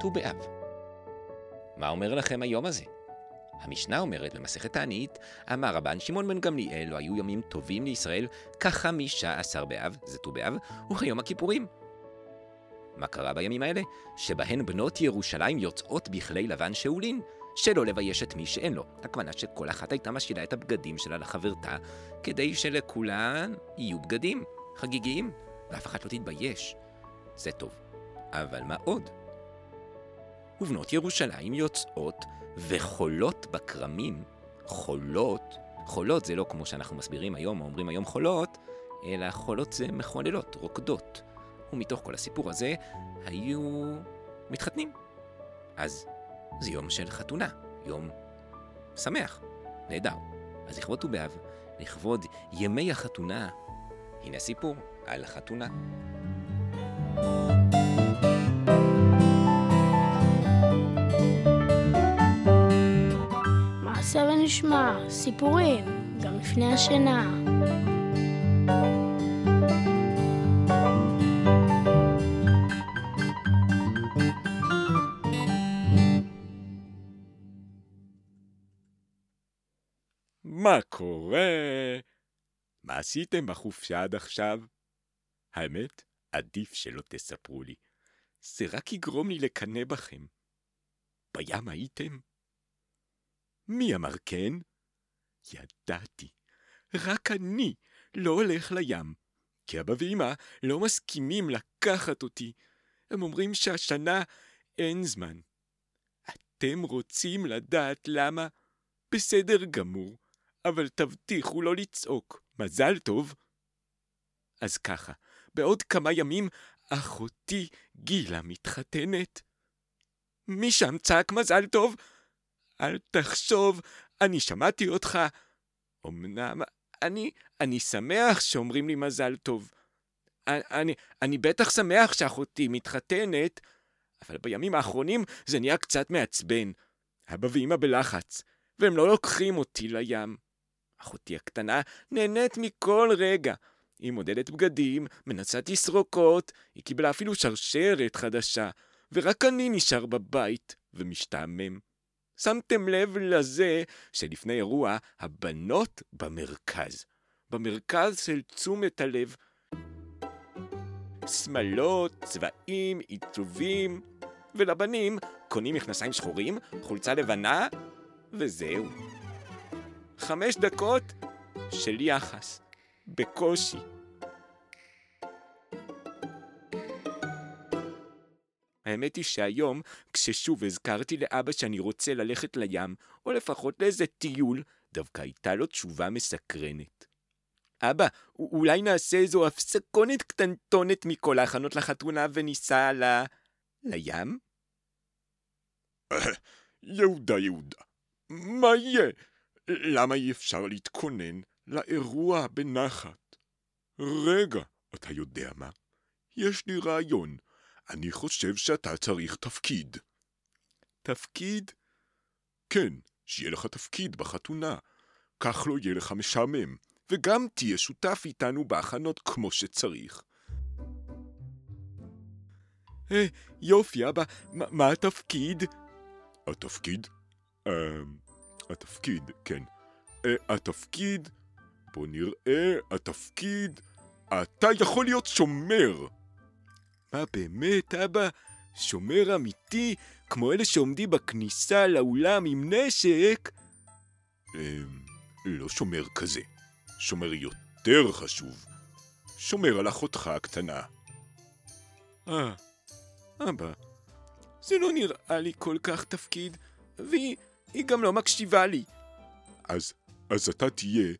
ט"ו באב. מה אומר לכם היום הזה? המשנה אומרת במסכת תענית, אמר רבן שמעון בן גמליאל, לא היו ימים טובים לישראל כחמישה עשר באב, זה ט"ו באב, וכיום הכיפורים. מה קרה בימים האלה? שבהן בנות ירושלים יוצאות בכלי לבן שאולין, שלא לבייש את מי שאין לו. הכוונה שכל אחת הייתה משאילה את הבגדים שלה לחברתה, כדי שלכולן יהיו בגדים חגיגיים, ואף אחת לא תתבייש. זה טוב. אבל מה עוד? ובנות ירושלים יוצאות וחולות בכרמים, חולות, חולות זה לא כמו שאנחנו מסבירים היום, או אומרים היום חולות, אלא חולות זה מחוללות, רוקדות. ומתוך כל הסיפור הזה היו מתחתנים. אז זה יום של חתונה, יום שמח, נהדר. אז לכבוד ט"ו באב, לכבוד ימי החתונה, הנה סיפור על החתונה. מעשה ונשמע, סיפורים, גם לפני השינה. מה קורה? מה עשיתם בחופשה עד עכשיו? האמת, עדיף שלא תספרו לי. זה רק יגרום לי לקנא בכם. בים הייתם? מי אמר כן? ידעתי. רק אני לא הולך לים, כי אבא ואמא לא מסכימים לקחת אותי. הם אומרים שהשנה אין זמן. אתם רוצים לדעת למה? בסדר גמור, אבל תבטיחו לא לצעוק. מזל טוב. אז ככה, בעוד כמה ימים אחותי גילה מתחתנת. מי שם צעק מזל טוב? אל תחשוב, אני שמעתי אותך. אמנם אני, אני שמח שאומרים לי מזל טוב. אני, אני בטח שמח שאחותי מתחתנת, אבל בימים האחרונים זה נהיה קצת מעצבן. אבא ואמא בלחץ, והם לא לוקחים אותי לים. אחותי הקטנה נהנית מכל רגע. היא מודדת בגדים, מנסה תסרוקות, היא קיבלה אפילו שרשרת חדשה, ורק אני נשאר בבית ומשתעמם. שמתם לב לזה שלפני אירוע הבנות במרכז. במרכז של תשומת הלב. שמלות, צבעים, עיצובים, ולבנים קונים מכנסיים שחורים, חולצה לבנה, וזהו. חמש דקות של יחס, בקושי. האמת היא שהיום, כששוב הזכרתי לאבא שאני רוצה ללכת לים, או לפחות לאיזה טיול, דווקא הייתה לו תשובה מסקרנת. אבא, אולי נעשה איזו הפסקונת קטנטונת מכל ההכנות לחתונה וניסע ל... לים? יהודה, יהודה, מה יהיה? למה אי אפשר להתכונן לאירוע בנחת? רגע, אתה יודע מה? יש לי רעיון. אני חושב שאתה צריך תפקיד. תפקיד? כן, שיהיה לך תפקיד בחתונה. כך לא יהיה לך משעמם, וגם תהיה שותף איתנו בהכנות כמו שצריך. אה, יופי, אבא, מה התפקיד? התפקיד? אה, התפקיד, כן. אה, התפקיד, בוא נראה, התפקיד, אתה יכול להיות שומר. מה באמת, אבא? שומר אמיתי, כמו אלה שעומדים בכניסה לאולם עם נשק? אה, לא שומר כזה. שומר יותר חשוב. שומר על אחותך הקטנה. אה, אבא, זה לא נראה לי כל כך תפקיד, והיא היא גם לא מקשיבה לי. אז, אז אתה תהיה,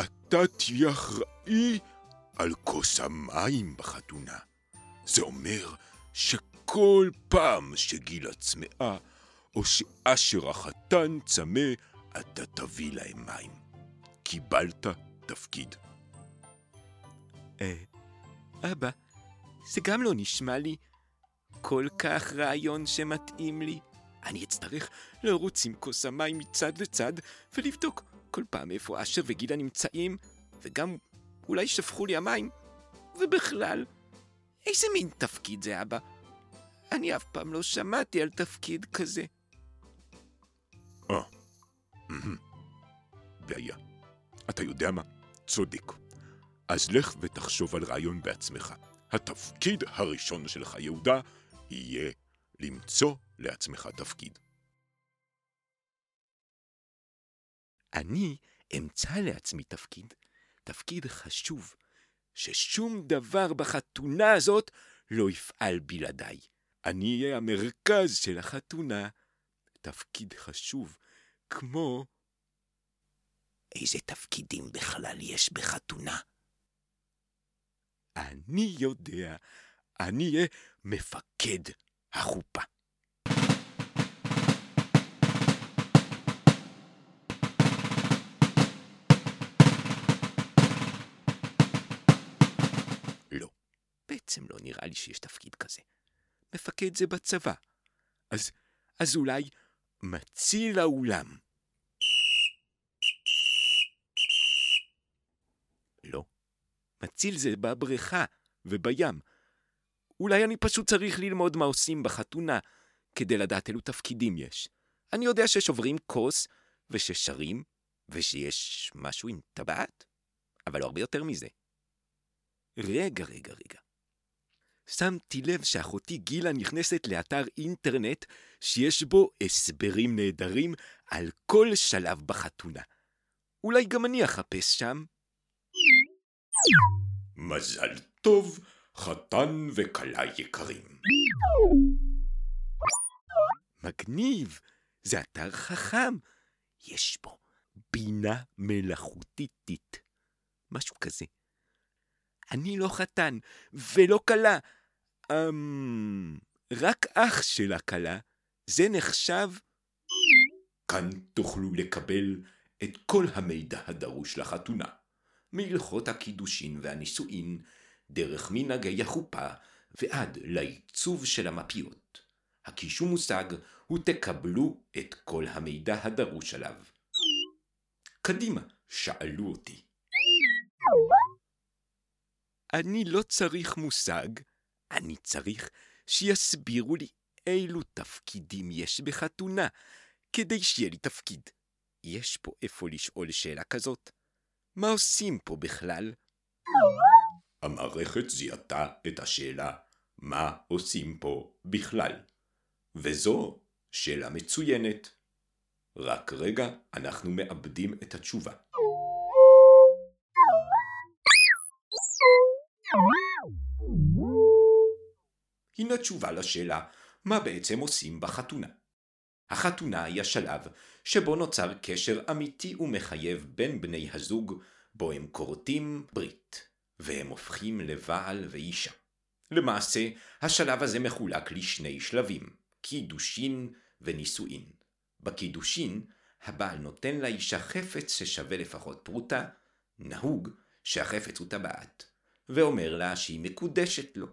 אתה תהיה אחראי על כוס המים בחתונה. זה אומר שכל פעם שגילה צמאה, או שאשר החתן צמא, אתה תביא להם מים. קיבלת תפקיד. אה, אבא, זה גם לא נשמע לי כל כך רעיון שמתאים לי. אני אצטרך לרוץ עם כוס המים מצד לצד ולבדוק כל פעם איפה אשר וגילה נמצאים, וגם אולי שפכו לי המים. ובכלל, איזה מין תפקיד זה, אבא? אני אף פעם לא שמעתי על תפקיד כזה. אה, בעיה. אתה יודע מה? צודק. אז לך ותחשוב על רעיון בעצמך. התפקיד הראשון שלך, יהודה, יהיה למצוא לעצמך תפקיד. אני אמצא לעצמי תפקיד, תפקיד חשוב, ששום דבר בחתונה הזאת לא יפעל בלעדיי. אני אהיה המרכז של החתונה. תפקיד חשוב, כמו... איזה תפקידים בכלל יש בחתונה? אני יודע, אני אהיה מפקד החופה. בעצם לא נראה לי שיש תפקיד כזה. מפקד זה בצבא. אז, אז אולי מציל האולם. לא, מציל זה בבריכה ובים. אולי אני פשוט צריך ללמוד מה עושים בחתונה, כדי לדעת אילו תפקידים יש. אני יודע ששוברים כוס, וששרים, ושיש משהו עם טבעת, אבל לא הרבה יותר מזה. רגע, רגע, רגע. שמתי לב שאחותי גילה נכנסת לאתר אינטרנט שיש בו הסברים נהדרים על כל שלב בחתונה. אולי גם אני אחפש שם. מזל טוב, חתן וכלה יקרים. מגניב, זה אתר חכם. יש בו בינה מלאכותית. משהו כזה. אני לא חתן ולא כלה. אמ... רק אח של הכלה. זה נחשב... כאן תוכלו לקבל את כל המידע הדרוש לחתונה. מהלכות הקידושין והנישואין, דרך מנהגי החופה ועד לעיצוב של המפיות. הקישו מושג ותקבלו את כל המידע הדרוש עליו. קדימה, שאלו אותי. אני לא צריך מושג, אני צריך שיסבירו לי אילו תפקידים יש בחתונה, כדי שיהיה לי תפקיד. יש פה איפה לשאול שאלה כזאת? מה עושים פה בכלל? המערכת זיהתה את השאלה מה עושים פה בכלל. וזו שאלה מצוינת. רק רגע אנחנו מאבדים את התשובה. הנה תשובה לשאלה, מה בעצם עושים בחתונה? החתונה היא השלב שבו נוצר קשר אמיתי ומחייב בין בני הזוג, בו הם כורתים ברית, והם הופכים לבעל ואישה. למעשה, השלב הזה מחולק לשני שלבים, קידושין ונישואין. בקידושין, הבעל נותן לאישה חפץ ששווה לפחות פרוטה, נהוג שהחפץ הוא טבעת, ואומר לה שהיא מקודשת לו.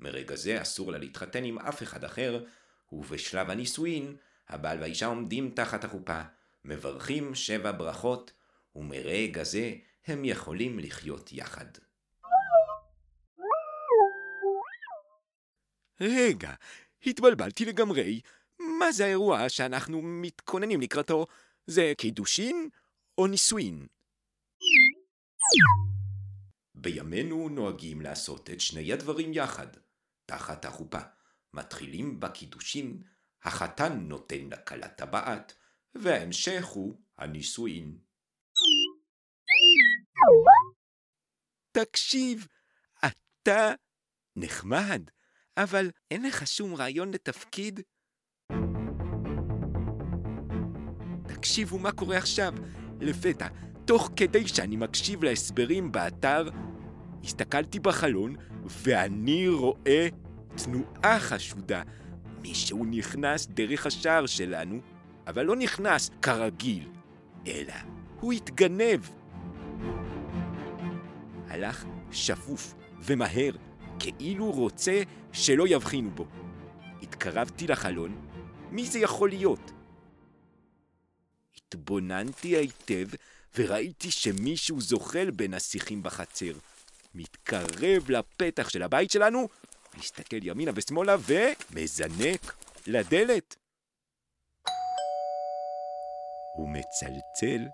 מרגע זה אסור לה להתחתן עם אף אחד אחר, ובשלב הנישואין, הבעל והאישה עומדים תחת החופה, מברכים שבע ברכות, ומרגע זה הם יכולים לחיות יחד. רגע, התבלבלתי לגמרי. מה זה האירוע שאנחנו מתכוננים לקראתו? זה קידושין או נישואין? בימינו נוהגים לעשות את שני הדברים יחד, תחת החופה. מתחילים בקידושין, החתן נותן לכלה טבעת, וההמשך הוא הנישואין. תקשיב, אתה נחמד, אבל אין לך שום רעיון לתפקיד? תקשיבו מה קורה עכשיו. לפתע, תוך כדי שאני מקשיב להסברים באתר, הסתכלתי בחלון ואני רואה תנועה חשודה. מישהו נכנס דרך השער שלנו, אבל לא נכנס כרגיל, אלא הוא התגנב. הלך שפוף ומהר, כאילו רוצה שלא יבחינו בו. התקרבתי לחלון, מי זה יכול להיות? התבוננתי היטב וראיתי שמישהו זוחל בין השיחים בחצר. מתקרב לפתח של הבית שלנו מסתכל ימינה ושמאלה ומזנק לדלת. הוא מצלצל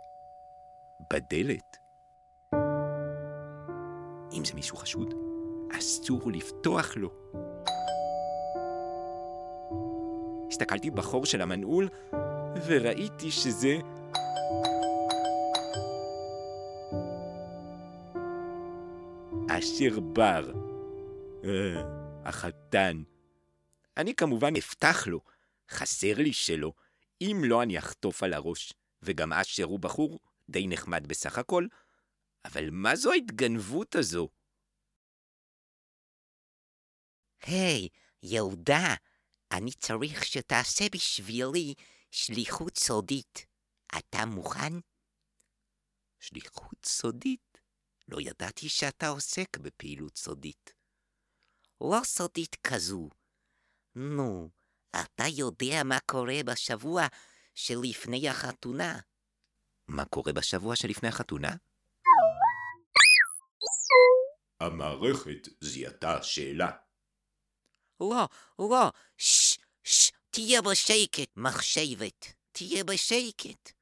בדלת. אם זה מישהו חשוד, אסור לפתוח לו. הסתכלתי בחור של המנעול וראיתי שזה... אשר בר. אה, החתן. אני כמובן אפתח לו, חסר לי שלא. אם לא, אני אחטוף על הראש. וגם אשר הוא בחור די נחמד בסך הכל, אבל מה זו ההתגנבות הזו? היי, hey, יהודה, אני צריך שתעשה בשבילי שליחות סודית. אתה מוכן? שליחות סודית? לא ידעתי שאתה עוסק בפעילות סודית. לא סודית כזו. נו, אתה יודע מה קורה בשבוע שלפני החתונה. מה קורה בשבוע שלפני החתונה? המערכת זיהתה שאלה. לא, לא, ששש, תהיה בשקט, מחשבת. תהיה בשקט.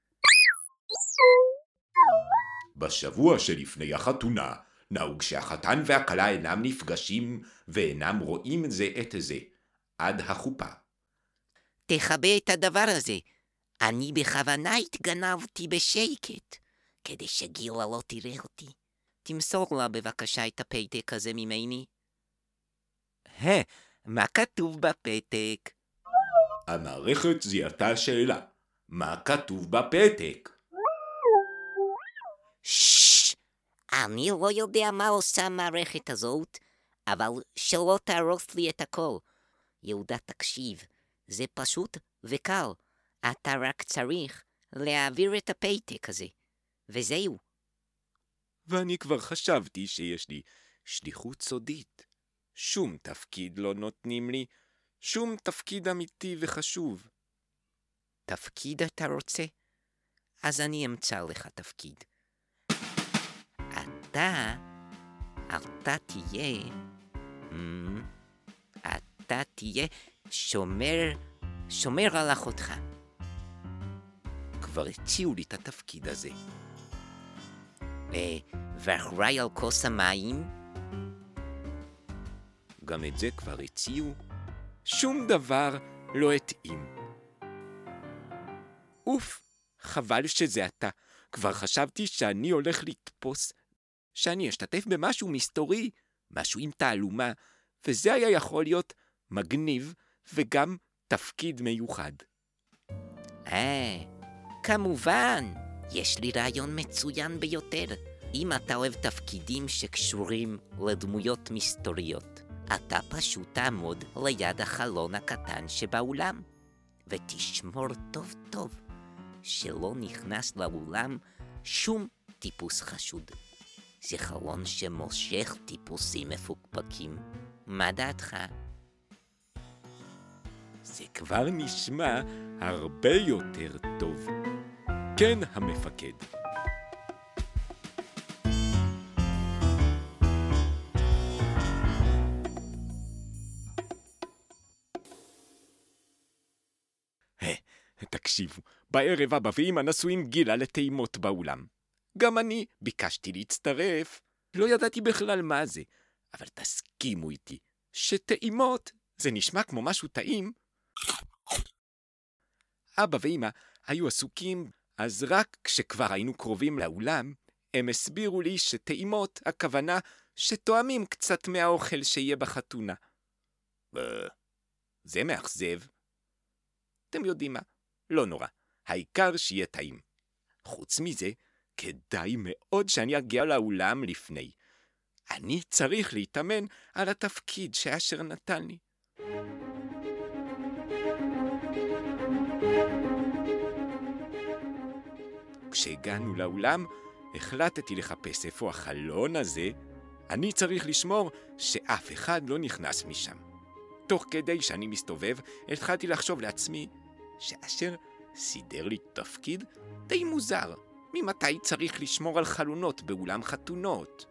בשבוע שלפני החתונה, נהוג שהחתן והכלה אינם נפגשים ואינם רואים זה את זה, עד החופה. תכבה את הדבר הזה. אני בכוונה התגנבתי בשקט, כדי שגילה לא תראה אותי. תמסור לה בבקשה את הפתק הזה ממני. הא, מה כתוב בפתק? המערכת זיהתה שאלה. מה כתוב בפתק? ששש, אני לא יודע מה עושה המערכת הזאת, אבל שלא תהרוס לי את הכל. יהודה, תקשיב, זה פשוט וקל. אתה רק צריך להעביר את הפתק הזה, וזהו. ואני כבר חשבתי שיש לי שליחות סודית. שום תפקיד לא נותנים לי, שום תפקיד אמיתי וחשוב. תפקיד אתה רוצה? אז אני אמצא לך תפקיד. אתה, אתה תהיה, mm, אתה תהיה שומר, שומר על אחותך. כבר הציעו לי את התפקיד הזה. ואחראי על כוס המים? גם את זה כבר הציעו. שום דבר לא התאים. אוף, חבל שזה אתה. כבר חשבתי שאני הולך לתפוס, שאני אשתתף במשהו מסתורי, משהו עם תעלומה, וזה היה יכול להיות מגניב וגם תפקיד מיוחד. אה, כמובן, יש לי רעיון מצוין ביותר. אם אתה אוהב תפקידים שקשורים לדמויות מסתוריות, אתה פשוט תעמוד ליד החלון הקטן שבאולם, ותשמור טוב טוב שלא נכנס לאולם שום טיפוס חשוד. זה חלון שמושך טיפוסים מפוקפקים. מה דעתך? זה כבר נשמע הרבה יותר טוב. כן, המפקד. תקשיבו, בערב אבא ואמא נשואים גילה לטעימות באולם. גם אני ביקשתי להצטרף. לא ידעתי בכלל מה זה, אבל תסכימו איתי שטעימות זה נשמע כמו משהו טעים. אבא ואמא היו עסוקים, אז רק כשכבר היינו קרובים לאולם, הם הסבירו לי שטעימות הכוונה שתואמים קצת מהאוכל שיהיה בחתונה. זה מאכזב. אתם יודעים מה? לא נורא, העיקר שיהיה טעים. חוץ מזה, כדאי מאוד שאני אגיע לאולם לפני. אני צריך להתאמן על התפקיד שאשר נתן לי. כשהגענו לאולם, החלטתי לחפש איפה החלון הזה. אני צריך לשמור שאף אחד לא נכנס משם. תוך כדי שאני מסתובב, התחלתי לחשוב לעצמי שאשר סידר לי תפקיד די מוזר. ממתי צריך לשמור על חלונות באולם חתונות?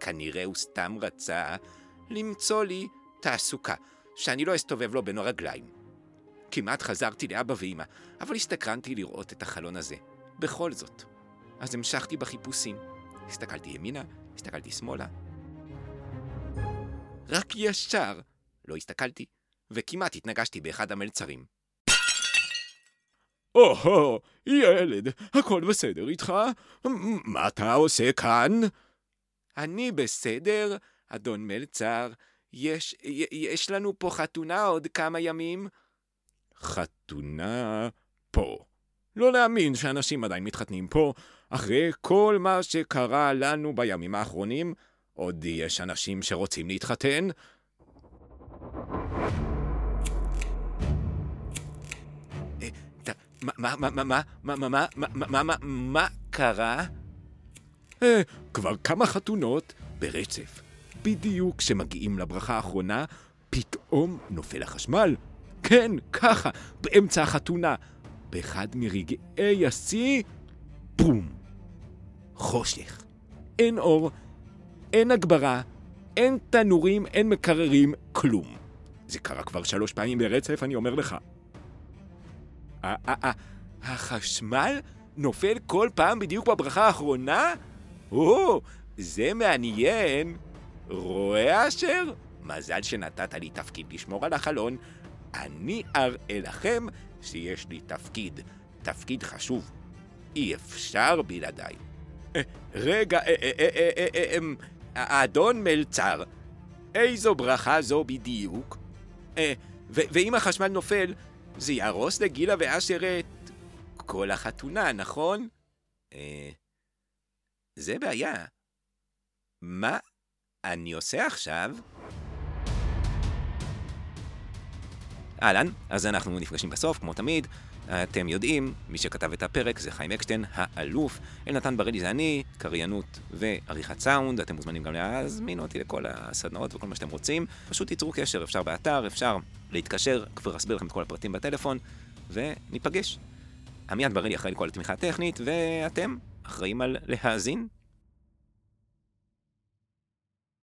כנראה הוא סתם רצה למצוא לי תעסוקה, שאני לא אסתובב לו בין הרגליים. כמעט חזרתי לאבא ואמא, אבל הסתקרנתי לראות את החלון הזה. בכל זאת. אז המשכתי בחיפושים. הסתכלתי ימינה, הסתכלתי שמאלה. רק ישר לא הסתכלתי, וכמעט התנגשתי באחד המלצרים. או-הו, ילד, הכל בסדר איתך? מה אתה עושה כאן? אני בסדר, אדון מלצר. יש, יש לנו פה חתונה עוד כמה ימים. חתונה פה. לא להאמין שאנשים עדיין מתחתנים פה, אחרי כל מה שקרה לנו בימים האחרונים, עוד יש אנשים שרוצים להתחתן. מה, מה, מה, מה, מה, מה, מה, מה, מה, מה קרה? כבר כמה חתונות ברצף. בדיוק כשמגיעים לברכה האחרונה, פתאום נופל החשמל. כן, ככה, באמצע החתונה. באחד מרגעי השיא, בום. חושך. אין אור, אין הגברה, אין תנורים, אין מקררים, כלום. זה קרה כבר שלוש פעמים ברצף, אני אומר לך. החשמל נופל כל פעם בדיוק בברכה האחרונה? או, זה מעניין. רואה אשר? מזל שנתת לי תפקיד לשמור על החלון. אני אראה לכם שיש לי תפקיד, תפקיד חשוב. אי אפשר בלעדיי. רגע, האדון מלצר, איזו ברכה זו בדיוק? ואם החשמל נופל, זה יהרוס לגילה ואשר את כל החתונה, נכון? זה בעיה. מה אני עושה עכשיו? אהלן, אז אנחנו נפגשים בסוף, כמו תמיד. אתם יודעים, מי שכתב את הפרק זה חיים אקשטיין, האלוף. אלנתן ברדי זה אני, קריינות ועריכת סאונד. אתם מוזמנים גם להזמין אותי לכל הסדנאות וכל מה שאתם רוצים. פשוט תיצרו קשר, אפשר באתר, אפשר להתקשר, כבר אסביר לכם את כל הפרטים בטלפון, וניפגש. עמיעד ברדי אחראי לכל התמיכה הטכנית, ואתם אחראים על להאזין